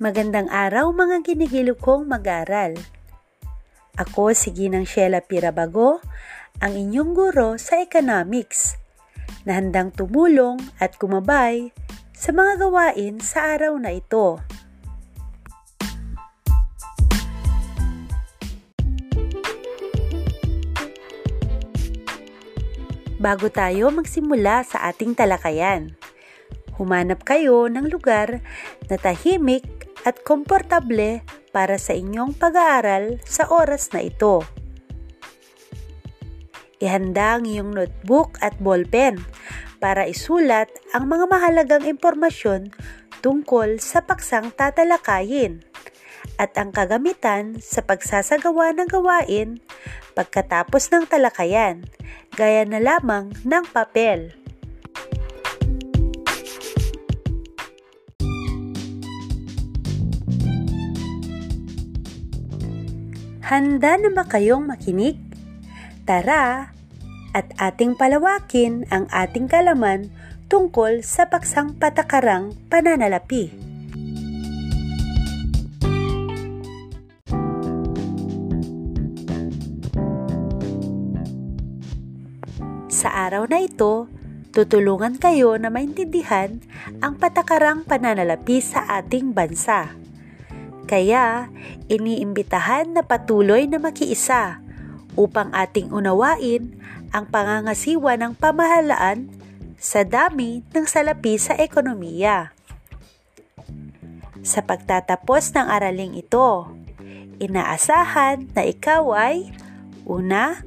Magandang araw mga ginigilo kong mag-aral. Ako si Ginang Sheila Pirabago, ang inyong guro sa economics, na handang tumulong at kumabay sa mga gawain sa araw na ito. Bago tayo magsimula sa ating talakayan, humanap kayo ng lugar na tahimik at komportable para sa inyong pag-aaral sa oras na ito. Ihanda ang iyong notebook at ballpen para isulat ang mga mahalagang impormasyon tungkol sa paksang tatalakayin at ang kagamitan sa pagsasagawa ng gawain pagkatapos ng talakayan, gaya na lamang ng papel. Handa na ba kayong makinig? Tara at ating palawakin ang ating kalaman tungkol sa paksang patakarang pananalapi. Sa araw na ito, tutulungan kayo na maintindihan ang patakarang pananalapi sa ating bansa. Kaya, iniimbitahan na patuloy na makiisa upang ating unawain ang pangangasiwa ng pamahalaan sa dami ng salapi sa ekonomiya. Sa pagtatapos ng araling ito, inaasahan na ikaw ay una,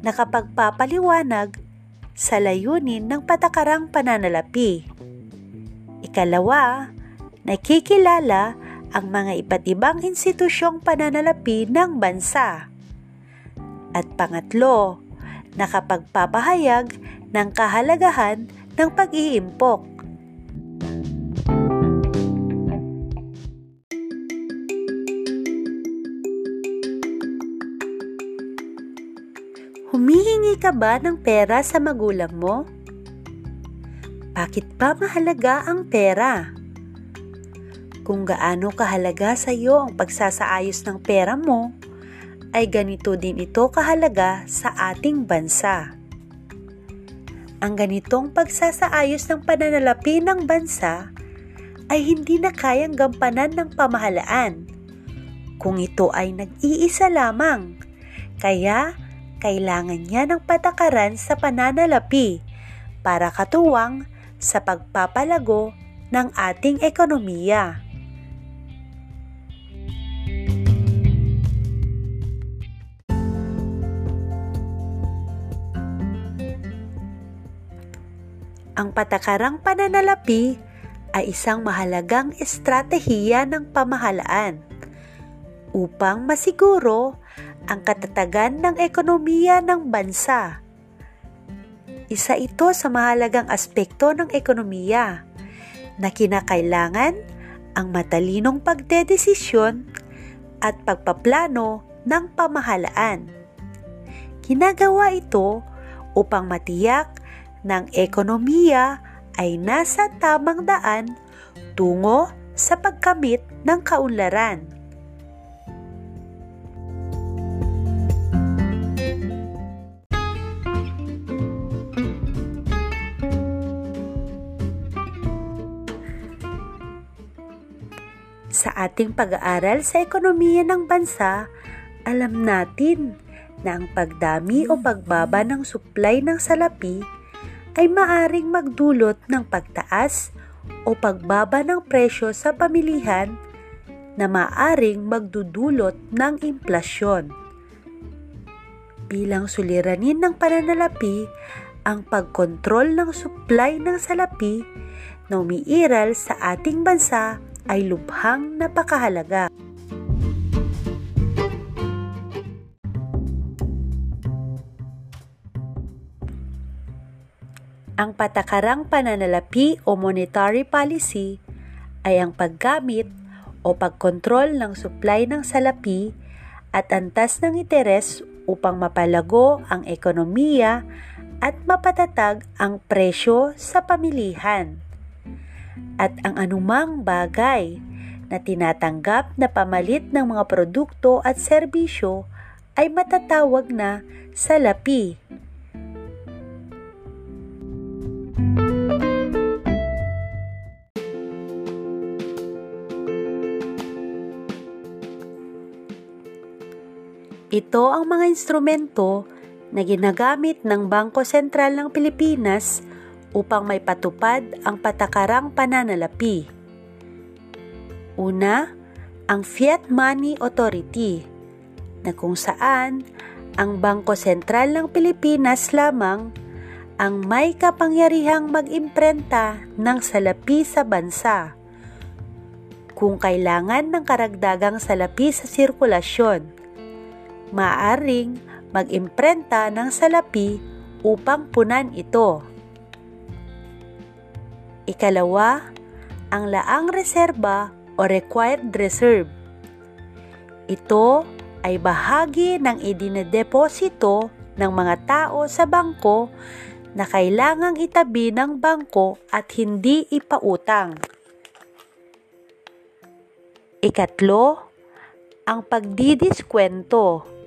nakapagpapaliwanag sa layunin ng patakarang pananalapi. Ikalawa, nakikilala ang mga iba't ibang institusyong pananalapi ng bansa. At pangatlo, nakapagpapahayag ng kahalagahan ng pag-iimpok. Humihingi ka ba ng pera sa magulang mo? Bakit ba mahalaga ang pera? Kung gaano kahalaga sa iyo ang pagsasaayos ng pera mo, ay ganito din ito kahalaga sa ating bansa. Ang ganitong pagsasaayos ng pananalapi ng bansa ay hindi na kayang gampanan ng pamahalaan kung ito ay nag-iisa lamang. Kaya, kailangan niya ng patakaran sa pananalapi para katuwang sa pagpapalago ng ating ekonomiya. Ang patakarang pananalapi ay isang mahalagang estratehiya ng pamahalaan upang masiguro ang katatagan ng ekonomiya ng bansa. Isa ito sa mahalagang aspekto ng ekonomiya na kinakailangan ang matalinong pagdedesisyon at pagpaplano ng pamahalaan. Ginagawa ito upang matiyak ng ekonomiya ay nasa tamang daan tungo sa pagkamit ng kaunlaran. Sa ating pag-aaral sa ekonomiya ng bansa, alam natin na ang pagdami o pagbaba ng supply ng salapi ay maaring magdulot ng pagtaas o pagbaba ng presyo sa pamilihan na maaring magdudulot ng implasyon. Bilang suliranin ng pananalapi, ang pagkontrol ng supply ng salapi na umiiral sa ating bansa ay lubhang napakahalaga. Ang patakarang pananalapi o monetary policy ay ang paggamit o pagkontrol ng supply ng salapi at antas ng interes upang mapalago ang ekonomiya at mapatatag ang presyo sa pamilihan. At ang anumang bagay na tinatanggap na pamalit ng mga produkto at serbisyo ay matatawag na salapi. Ito ang mga instrumento na ginagamit ng Bangko Sentral ng Pilipinas upang may patupad ang patakarang pananalapi. Una, ang Fiat Money Authority na kung saan ang Bangko Sentral ng Pilipinas lamang ang may kapangyarihang mag-imprenta ng salapi sa bansa kung kailangan ng karagdagang salapi sa sirkulasyon maaring mag-imprenta ng salapi upang punan ito. Ikalawa, ang laang reserba o required reserve. Ito ay bahagi ng idinadeposito ng mga tao sa bangko na kailangang itabi ng bangko at hindi ipautang. Ikatlo, ang pagdidiskwento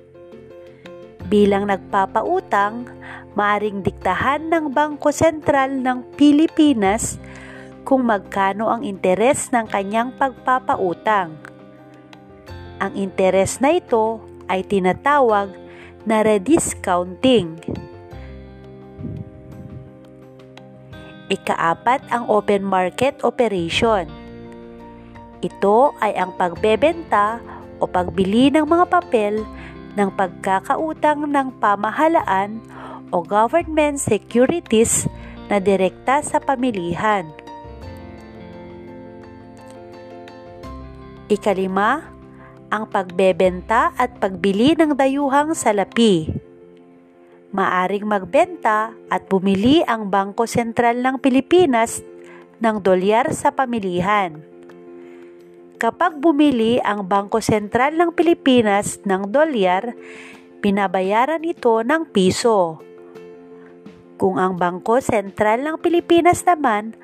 Bilang nagpapautang, maaring diktahan ng Bangko Sentral ng Pilipinas kung magkano ang interes ng kanyang pagpapautang. Ang interes na ito ay tinatawag na rediscounting. Ikaapat ang open market operation. Ito ay ang pagbebenta o pagbili ng mga papel ng pagkakautang ng pamahalaan o government securities na direkta sa pamilihan. Ikalima, ang pagbebenta at pagbili ng dayuhang salapi. Maaring magbenta at bumili ang Bangko Sentral ng Pilipinas ng dolyar sa pamilihan Kapag bumili ang Bangko Sentral ng Pilipinas ng dolyar, pinabayaran ito ng piso. Kung ang Bangko Sentral ng Pilipinas naman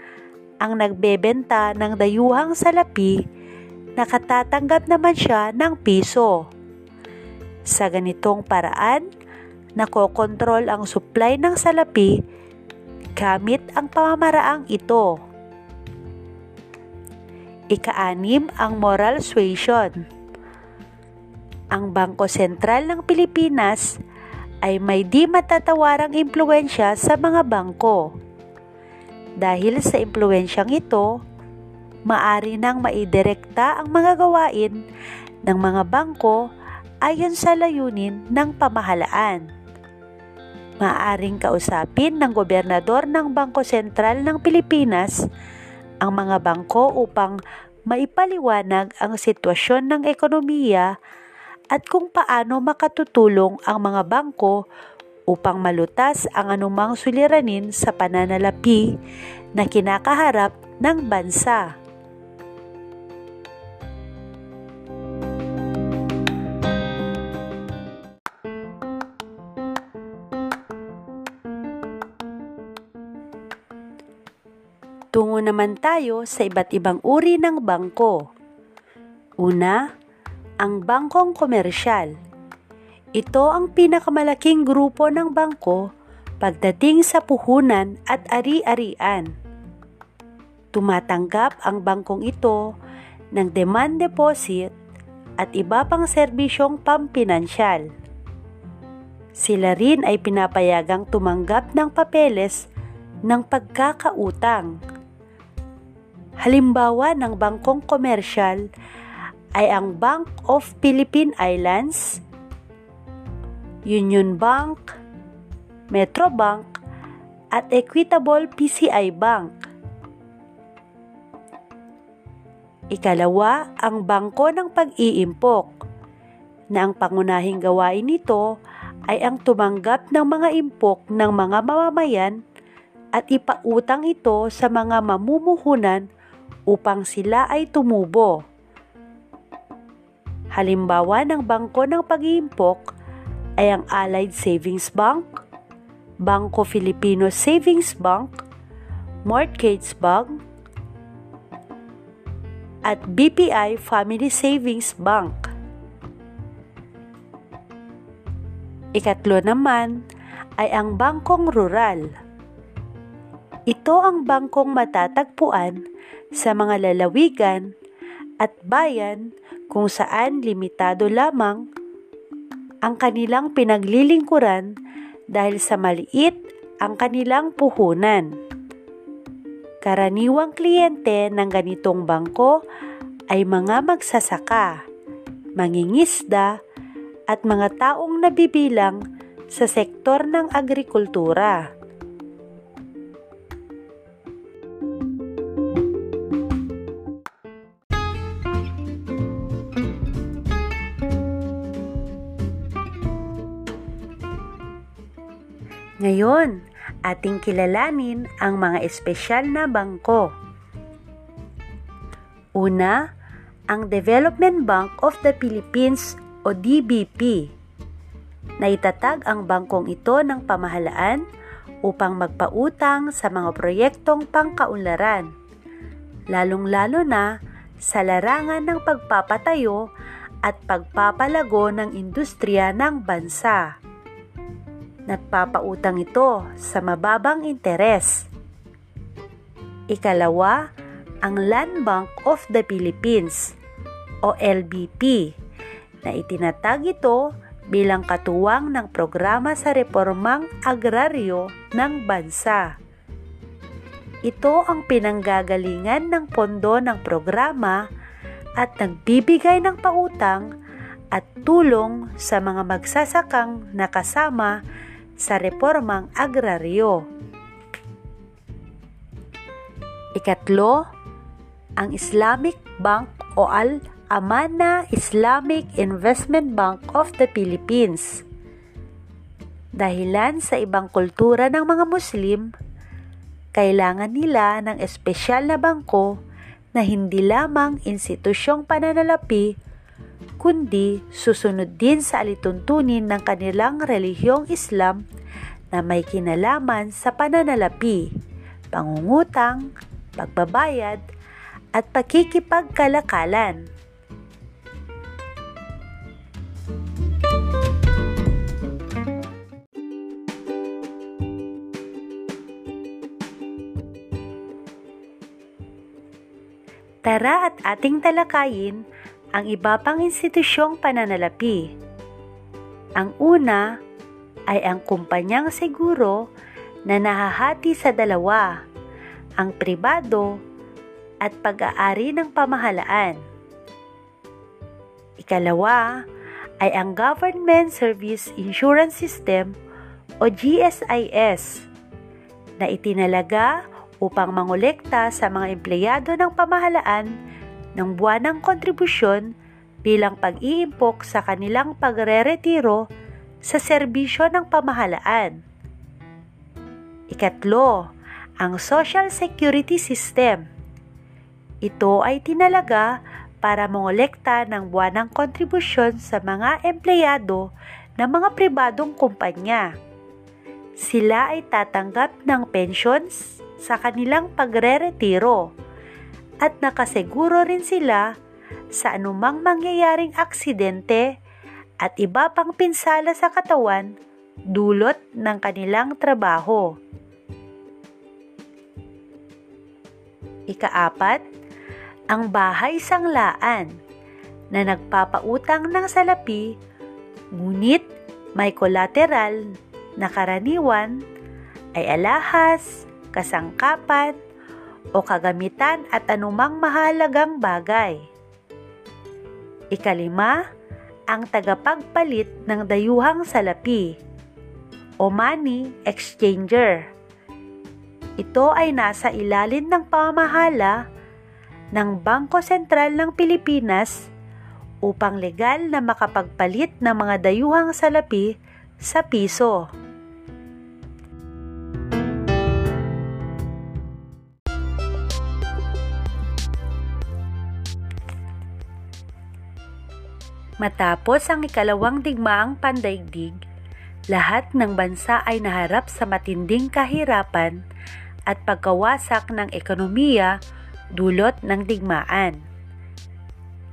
ang nagbebenta ng dayuhang salapi, nakatatanggap naman siya ng piso. Sa ganitong paraan, nakokontrol ang supply ng salapi gamit ang pamamaraang ito. Ika-anim ang moral suasion. Ang Bangko Sentral ng Pilipinas ay may di matatawarang impluensya sa mga bangko. Dahil sa impluensyang ito, maari nang maidirekta ang mga gawain ng mga bangko ayon sa layunin ng pamahalaan. Maaring kausapin ng gobernador ng Bangko Sentral ng Pilipinas ang mga bangko upang maipaliwanag ang sitwasyon ng ekonomiya at kung paano makatutulong ang mga bangko upang malutas ang anumang suliranin sa pananalapi na kinakaharap ng bansa. Tungo naman tayo sa iba't ibang uri ng bangko. Una, ang bangkong komersyal. Ito ang pinakamalaking grupo ng bangko pagdating sa puhunan at ari-arian. Tumatanggap ang bangkong ito ng demand deposit at iba pang serbisyong pampinansyal. Sila rin ay pinapayagang tumanggap ng papeles ng pagkakautang Halimbawa ng bangkong komersyal ay ang Bank of Philippine Islands, Union Bank, Metrobank, at Equitable PCI Bank. Ikalawa, ang bangko ng pag-iimpok na ang pangunahing gawain nito ay ang tumanggap ng mga impok ng mga mamamayan at ipautang ito sa mga mamumuhunan upang sila ay tumubo. Halimbawa ng bangko ng pag-iimpok ay ang Allied Savings Bank, Bangko Filipino Savings Bank, Mortgage Bank, at BPI Family Savings Bank. Ikatlo naman ay ang Bangkong Rural. Ito ang bangkong matatagpuan sa mga lalawigan at bayan kung saan limitado lamang ang kanilang pinaglilingkuran dahil sa maliit ang kanilang puhunan. Karaniwang kliyente ng ganitong bangko ay mga magsasaka, mangingisda, at mga taong nabibilang sa sektor ng agrikultura. Ngayon, ating kilalanin ang mga espesyal na bangko. Una, ang Development Bank of the Philippines o DBP. Naitatag ang bangkong ito ng pamahalaan upang magpautang sa mga proyektong pangkaunlaran, lalong-lalo na sa larangan ng pagpapatayo at pagpapalago ng industriya ng bansa. Nagpapautang ito sa mababang interes. Ikalawa, ang Land Bank of the Philippines o LBP na itinatag ito bilang katuwang ng programa sa reformang agraryo ng bansa. Ito ang pinanggagalingan ng pondo ng programa at nagbibigay ng pautang at tulong sa mga magsasakang nakasama sa reformang agraryo. Ikatlo, ang Islamic Bank o Al-Amana Islamic Investment Bank of the Philippines. Dahilan sa ibang kultura ng mga Muslim, kailangan nila ng espesyal na bangko na hindi lamang institusyong pananalapi kundi susunod din sa alituntunin ng kanilang relihiyong Islam na may kinalaman sa pananalapi, pangungutang, pagbabayad, at pakikipagkalakalan. Tara at ating talakayin ang iba pang institusyong pananalapi. Ang una ay ang kumpanyang seguro na nahahati sa dalawa, ang pribado at pag-aari ng pamahalaan. Ikalawa ay ang Government Service Insurance System o GSIS na itinalaga upang mangolekta sa mga empleyado ng pamahalaan ng buwanang kontribusyon bilang pag-iimpok sa kanilang pagre-retiro sa serbisyo ng pamahalaan. Ikatlo, ang Social Security System. Ito ay tinalaga para mongolekta ng buwanang kontribusyon sa mga empleyado ng mga pribadong kumpanya. Sila ay tatanggap ng pensions sa kanilang pagre-retiro at nakasiguro rin sila sa anumang mangyayaring aksidente at iba pang pinsala sa katawan dulot ng kanilang trabaho. Ikaapat, ang bahay sanglaan na nagpapautang ng salapi ngunit may kolateral na karaniwan ay alahas, kasangkapan, o kagamitan at anumang mahalagang bagay. Ikalima, ang tagapagpalit ng dayuhang salapi o money exchanger. Ito ay nasa ilalim ng pamahala ng Bangko Sentral ng Pilipinas upang legal na makapagpalit ng mga dayuhang salapi sa piso. Matapos ang ikalawang digmaang pandaigdig, lahat ng bansa ay naharap sa matinding kahirapan at pagkawasak ng ekonomiya dulot ng digmaan.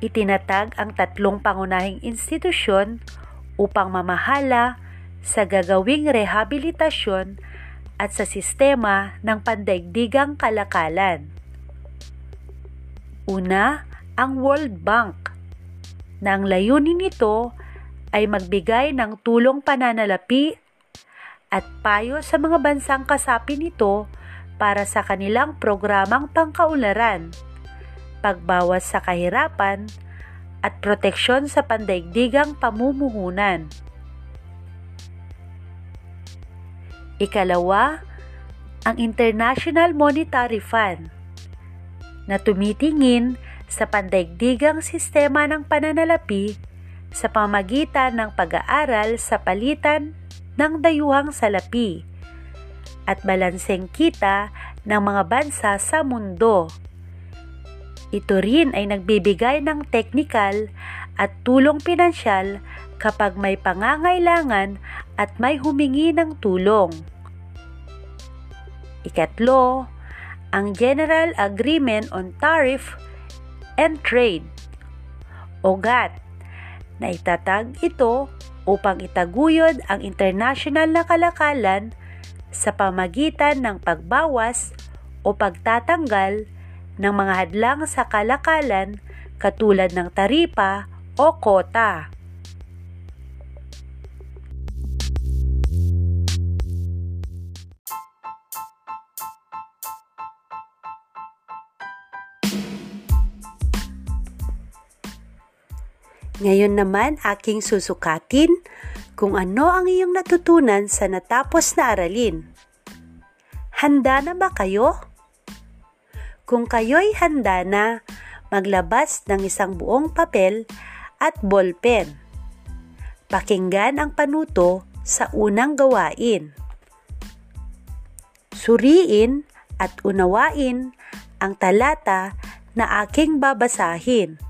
itinatag ang tatlong pangunahing institusyon upang mamahala sa gagawing rehabilitasyon at sa sistema ng pandaigdigang kalakalan. Una, ang World Bank, na ang layunin nito ay magbigay ng tulong pananalapi at payo sa mga bansang kasapi nito para sa kanilang programang pangkaularan, pagbawas sa kahirapan, at proteksyon sa pandaigdigang pamumuhunan. Ikalawa, ang International Monetary Fund na tumitingin sa pandaigdigang sistema ng pananalapi sa pamagitan ng pag-aaral sa palitan ng dayuhang salapi at balanseng kita ng mga bansa sa mundo. Ito rin ay nagbibigay ng teknikal at tulong pinansyal kapag may pangangailangan at may humingi ng tulong. Ikatlo, ang General Agreement on Tariff and Trade o GATT na itatag ito upang itaguyod ang international na kalakalan sa pamagitan ng pagbawas o pagtatanggal ng mga hadlang sa kalakalan katulad ng taripa o kota. Ngayon naman aking susukatin kung ano ang iyong natutunan sa natapos na aralin. Handa na ba kayo? Kung kayo'y handa na, maglabas ng isang buong papel at ballpen. Pakinggan ang panuto sa unang gawain. Suriin at unawain ang talata na aking babasahin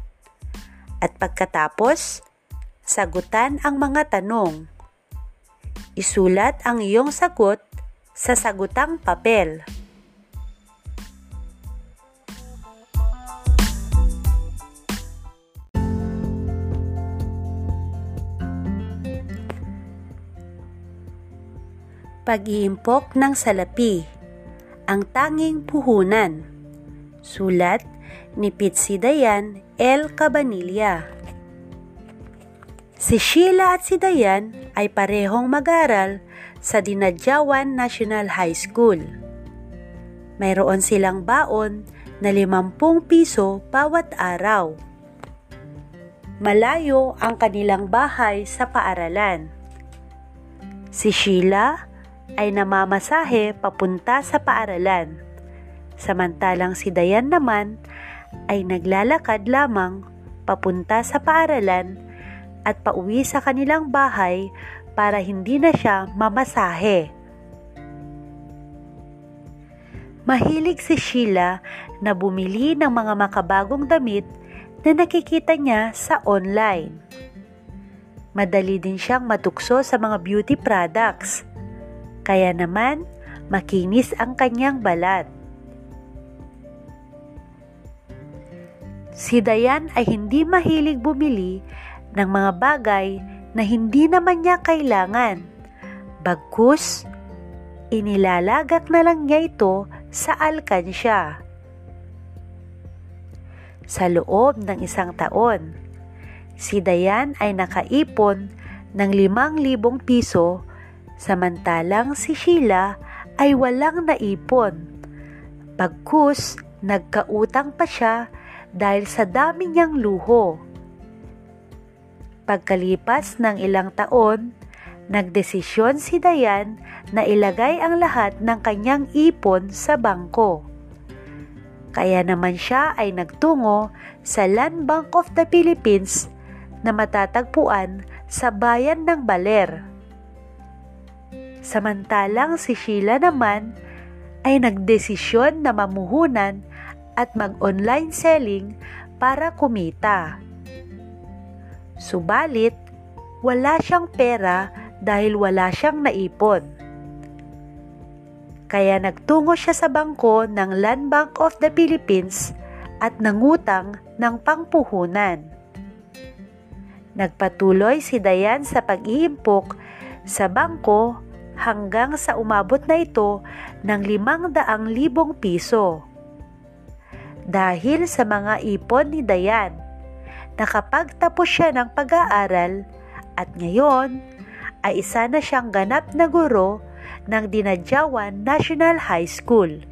at pagkatapos, sagutan ang mga tanong. Isulat ang iyong sagot sa sagutang papel. Pag-iimpok ng salapi Ang tanging puhunan Sulat ni Pitsidayan L. Cabanilla. Si Sheila at si Dayan ay parehong mag-aral sa Dinadjawan National High School. Mayroon silang baon na 50 piso bawat araw. Malayo ang kanilang bahay sa paaralan. Si Sheila ay namamasahe papunta sa paaralan. Samantalang si Dayan naman ay naglalakad lamang papunta sa paaralan at pauwi sa kanilang bahay para hindi na siya mamasahe. Mahilig si Sheila na bumili ng mga makabagong damit na nakikita niya sa online. Madali din siyang matukso sa mga beauty products. Kaya naman, makinis ang kanyang balat. Si Dayan ay hindi mahilig bumili ng mga bagay na hindi naman niya kailangan. Bagkus, inilalagak na lang niya ito sa alkansya. Sa loob ng isang taon, si Dayan ay nakaipon ng limang libong piso samantalang si Sheila ay walang naipon. Bagkus, nagkautang pa siya dahil sa dami niyang luho. Pagkalipas ng ilang taon, nagdesisyon si Dayan na ilagay ang lahat ng kanyang ipon sa bangko. Kaya naman siya ay nagtungo sa Land Bank of the Philippines na matatagpuan sa bayan ng Baler. Samantalang si Sheila naman ay nagdesisyon na mamuhunan at mag-online selling para kumita. Subalit, wala siyang pera dahil wala siyang naipon. Kaya nagtungo siya sa bangko ng Land Bank of the Philippines at nangutang ng pangpuhunan. Nagpatuloy si Dayan sa pag-iimpok sa bangko hanggang sa umabot na ito ng limang daang libong piso. Dahil sa mga ipon ni Dayan, nakapagtapos siya ng pag-aaral at ngayon ay isa na siyang ganap na guro ng Dinadjawan National High School.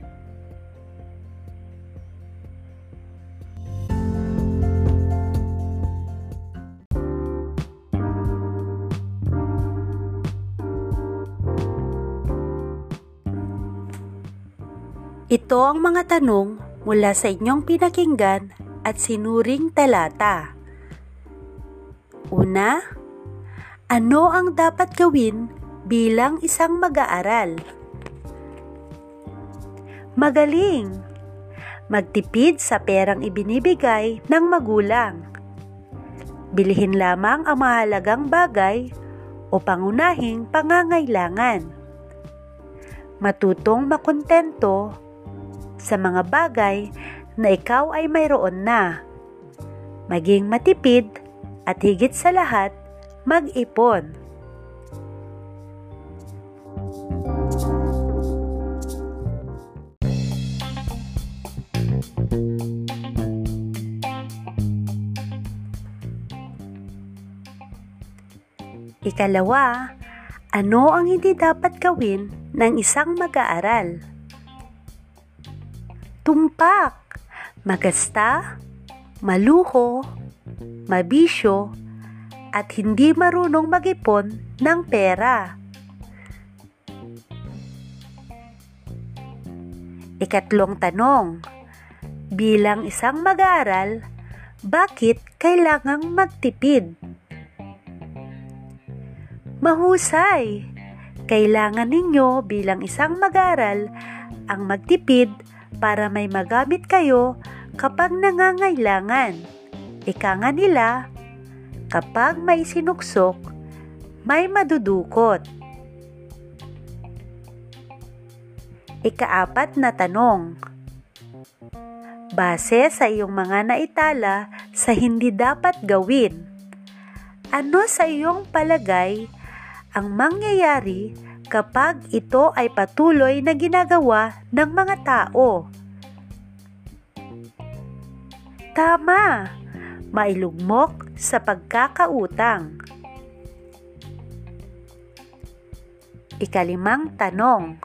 Ito ang mga tanong mula sa inyong pinakinggan at sinuring talata. Una, ano ang dapat gawin bilang isang mag-aaral? Magaling! Magtipid sa perang ibinibigay ng magulang. Bilhin lamang ang mahalagang bagay o pangunahing pangangailangan. Matutong makontento sa mga bagay na ikaw ay mayroon na. Maging matipid at higit sa lahat, mag-ipon. Ikalawa, ano ang hindi dapat gawin ng isang mag-aaral? Tumpak, magasta, maluho, mabisyo, at hindi marunong mag-ipon ng pera. Ikatlong tanong, bilang isang mag-aaral, bakit kailangang magtipid? Mahusay! Kailangan ninyo bilang isang mag-aaral ang magtipid para may magamit kayo kapag nangangailangan. Ika nga nila, kapag may sinuksok, may madudukot. Ikaapat na tanong. Base sa iyong mga naitala sa hindi dapat gawin, ano sa iyong palagay ang mangyayari kapag ito ay patuloy na ginagawa ng mga tao. Tama! Mailugmok sa pagkakautang. Ikalimang tanong.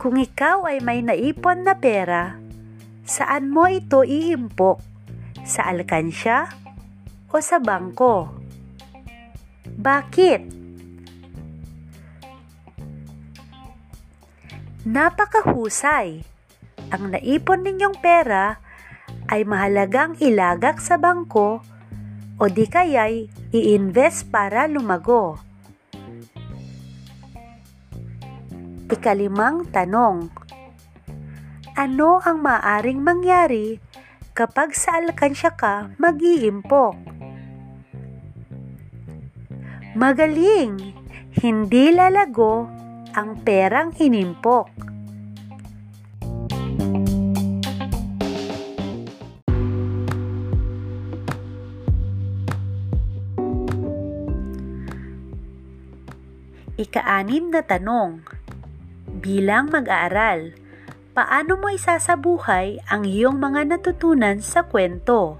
Kung ikaw ay may naipon na pera, saan mo ito iimpok? Sa alkansya o sa bangko? Bakit? Napakahusay! Ang naipon ninyong pera ay mahalagang ilagak sa bangko o di kaya'y i-invest para lumago. Ikalimang tanong. Ano ang maaring mangyari kapag sa alkansya ka mag-iimpok? Magaling! Hindi lalago ang perang inimpok. Ikaanim na tanong. Bilang mag-aaral, paano mo isasabuhay ang iyong mga natutunan sa kwento?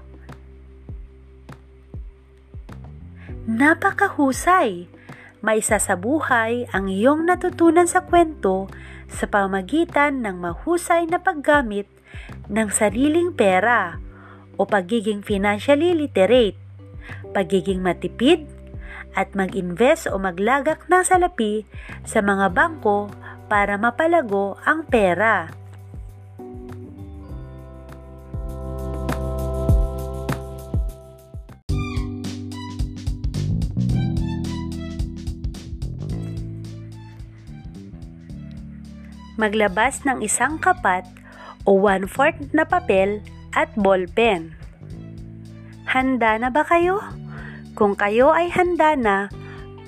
Napakahusay! Maisa sa buhay ang iyong natutunan sa kwento sa pamagitan ng mahusay na paggamit ng sariling pera o pagiging financially literate, pagiging matipid, at mag-invest o maglagak ng salapi sa mga bangko para mapalago ang pera. Maglabas ng isang kapat o one-fourth na papel at ballpen. Handa na ba kayo? Kung kayo ay handa na,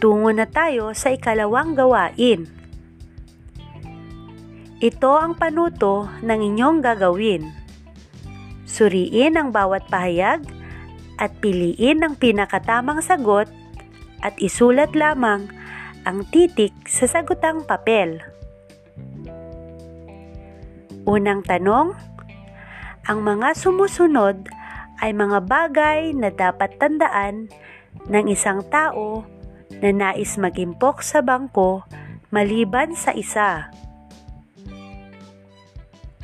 tungo na tayo sa ikalawang gawain. Ito ang panuto ng inyong gagawin. Suriin ang bawat pahayag at piliin ang pinakatamang sagot at isulat lamang ang titik sa sagutang papel. Unang tanong, ang mga sumusunod ay mga bagay na dapat tandaan ng isang tao na nais magimpok sa bangko maliban sa isa.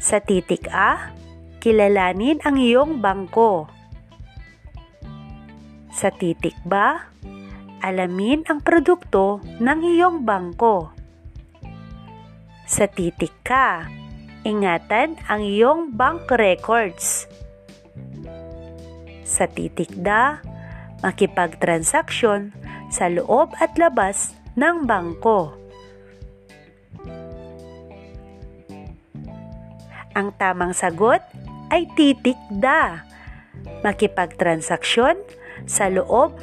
Sa titik A, kilalanin ang iyong bangko. Sa titik B, alamin ang produkto ng iyong bangko. Sa titik K, ingatan ang iyong bank records. Sa titik D, makipagtransaksyon sa loob at labas ng bangko. Ang tamang sagot ay titik da. Makipagtransaksyon sa loob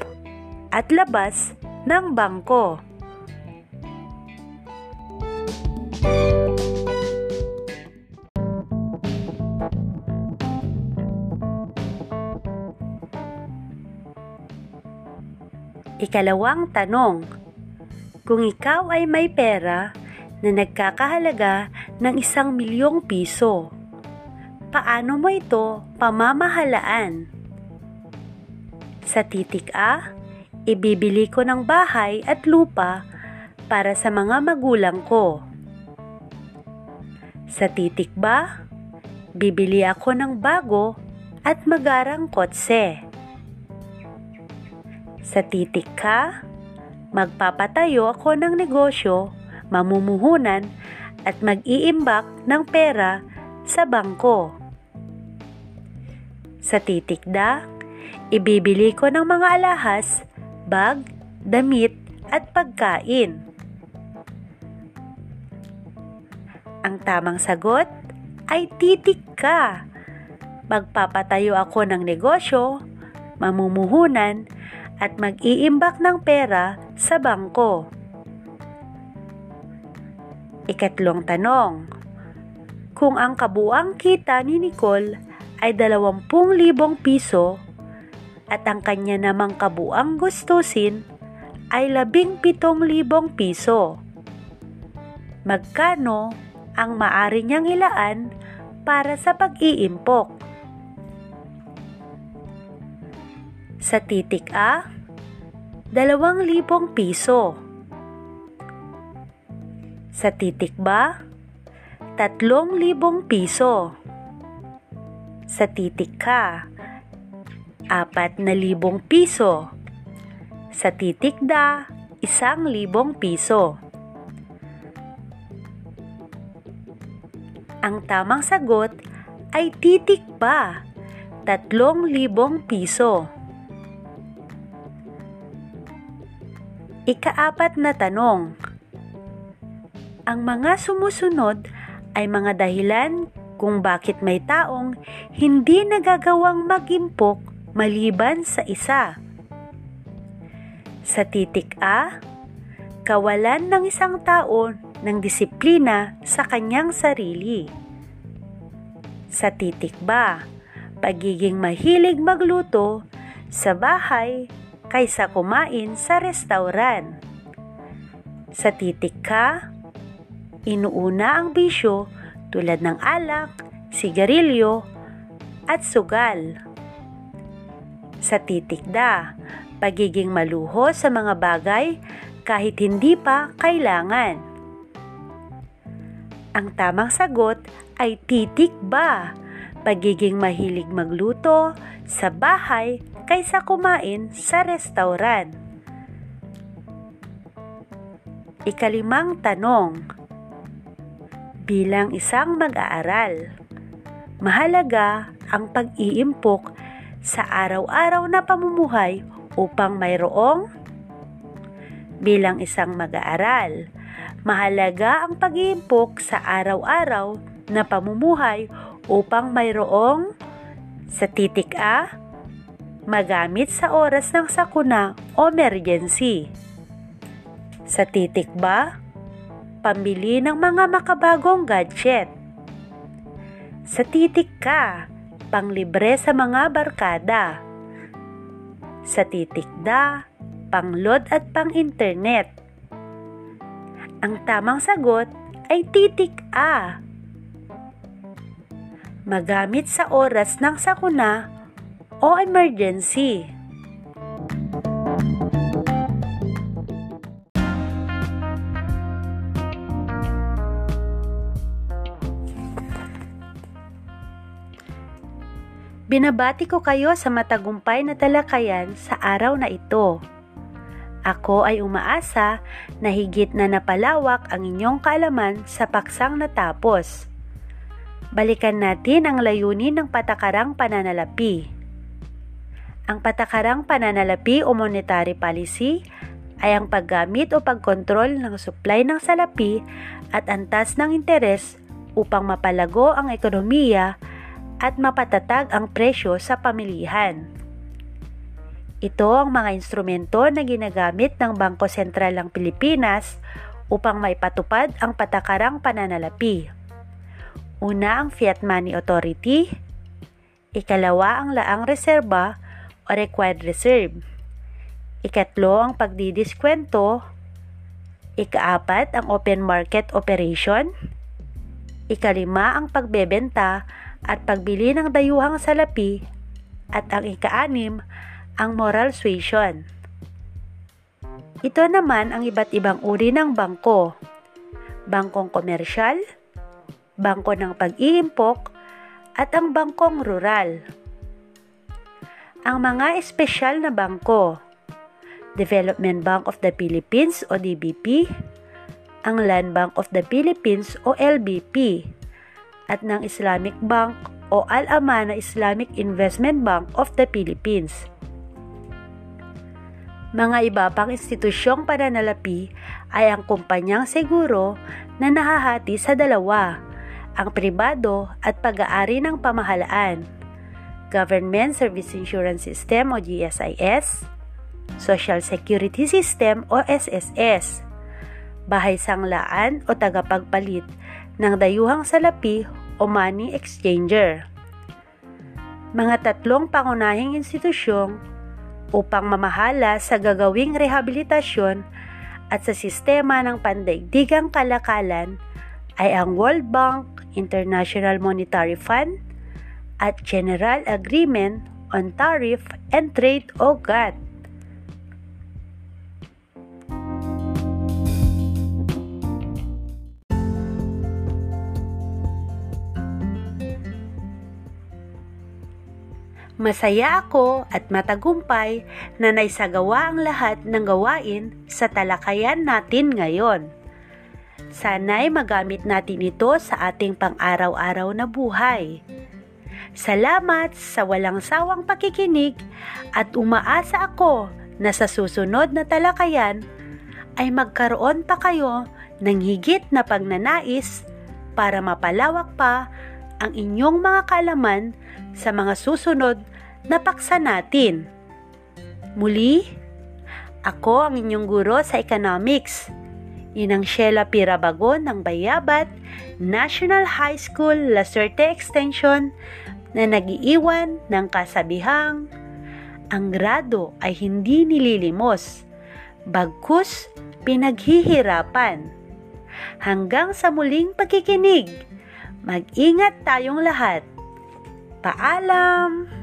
at labas ng bangko. Ikalawang tanong, kung ikaw ay may pera na nagkakahalaga ng isang milyong piso. Paano mo ito pamamahalaan? Sa titik A, ibibili ko ng bahay at lupa para sa mga magulang ko. Sa titik B, bibili ako ng bago at magarang kotse. Sa titik K, magpapatayo ako ng negosyo mamumuhunan at mag-iimbak ng pera sa bangko. Sa titik da, ibibili ko ng mga alahas, bag, damit at pagkain. Ang tamang sagot ay titik ka. Magpapatayo ako ng negosyo, mamumuhunan at mag-iimbak ng pera sa bangko. Ikatlong tanong, kung ang kabuang kita ni Nicole ay 20,000 piso at ang kanya namang kabuang gustusin ay 17,000 piso. Magkano ang maari niyang ilaan para sa pag-iimpok? Sa titik A, 2,000 piso. Sa titik? Tatlong libong piso. Sa titik na libong piso. Sa titik? Isang libong piso. Ang tamang sagot ay titik ba? Tatlong libong piso. Ikaapat na tanong ang mga sumusunod ay mga dahilan kung bakit may taong hindi nagagawang magimpok maliban sa isa. Sa titik A, kawalan ng isang tao ng disiplina sa kanyang sarili. Sa titik B, pagiging mahilig magluto sa bahay kaysa kumain sa restauran. Sa titik K, Inuuna ang bisyo tulad ng alak, sigarilyo, at sugal. Sa titik da, pagiging maluho sa mga bagay kahit hindi pa kailangan. Ang tamang sagot ay titik ba, pagiging mahilig magluto sa bahay kaysa kumain sa restauran. Ikalimang tanong, bilang isang mag-aaral. Mahalaga ang pag-iimpok sa araw-araw na pamumuhay upang mayroong bilang isang mag-aaral. Mahalaga ang pag-iimpok sa araw-araw na pamumuhay upang mayroong sa titik A, magamit sa oras ng sakuna o emergency. Sa titik ba, pambili ng mga makabagong gadget. Sa titik ka, panglibre sa mga barkada. Sa titik da, pangload at pang-internet. Ang tamang sagot ay titik A. Magamit sa oras ng sakuna o emergency. Binabati ko kayo sa matagumpay na talakayan sa araw na ito. Ako ay umaasa na higit na napalawak ang inyong kaalaman sa paksang natapos. Balikan natin ang layunin ng patakarang pananalapi. Ang patakarang pananalapi o monetary policy ay ang paggamit o pagkontrol ng supply ng salapi at antas ng interes upang mapalago ang ekonomiya at mapatatag ang presyo sa pamilihan. Ito ang mga instrumento na ginagamit ng Bangko Sentral ng Pilipinas upang maipatupad ang patakarang pananalapi. Una ang Fiat Money Authority, ikalawa ang Laang Reserba o Required Reserve, ikatlo ang pagdidiskwento, ikaapat ang Open Market Operation, ikalima ang pagbebenta at pagbili ng dayuhang salapi at ang ikaanim ang moral suasion. Ito naman ang iba't ibang uri ng bangko. Bangkong komersyal, bangko ng pag-iimpok, at ang bangkong rural. Ang mga espesyal na bangko, Development Bank of the Philippines o DBP, ang Land Bank of the Philippines o LBP, at ng Islamic Bank o Al-Amana Islamic Investment Bank of the Philippines. Mga iba pang institusyong pananalapi ay ang kumpanyang seguro na nahahati sa dalawa, ang pribado at pag-aari ng pamahalaan, Government Service Insurance System o GSIS, Social Security System o SSS, bahay sanglaan o tagapagpalit ng dayuhang salapi o money exchanger. Mga tatlong pangunahing institusyong upang mamahala sa gagawing rehabilitasyon at sa sistema ng pandaigdigang kalakalan ay ang World Bank, International Monetary Fund, at General Agreement on Tariff and Trade o GATT. Masaya ako at matagumpay na naisagawa ang lahat ng gawain sa talakayan natin ngayon. Sana'y magamit natin ito sa ating pang-araw-araw na buhay. Salamat sa walang sawang pakikinig at umaasa ako na sa susunod na talakayan ay magkaroon pa kayo ng higit na pagnanais para mapalawak pa ang inyong mga kalaman sa mga susunod na paksa natin. Muli, ako ang inyong guro sa economics. Inang Sheila Pirabagon ng Bayabat National High School Laserte Extension na nagiiwan ng kasabihang ang grado ay hindi nililimos, bagkus pinaghihirapan. Hanggang sa muling pagkikinig, mag-ingat tayong lahat. Paalam!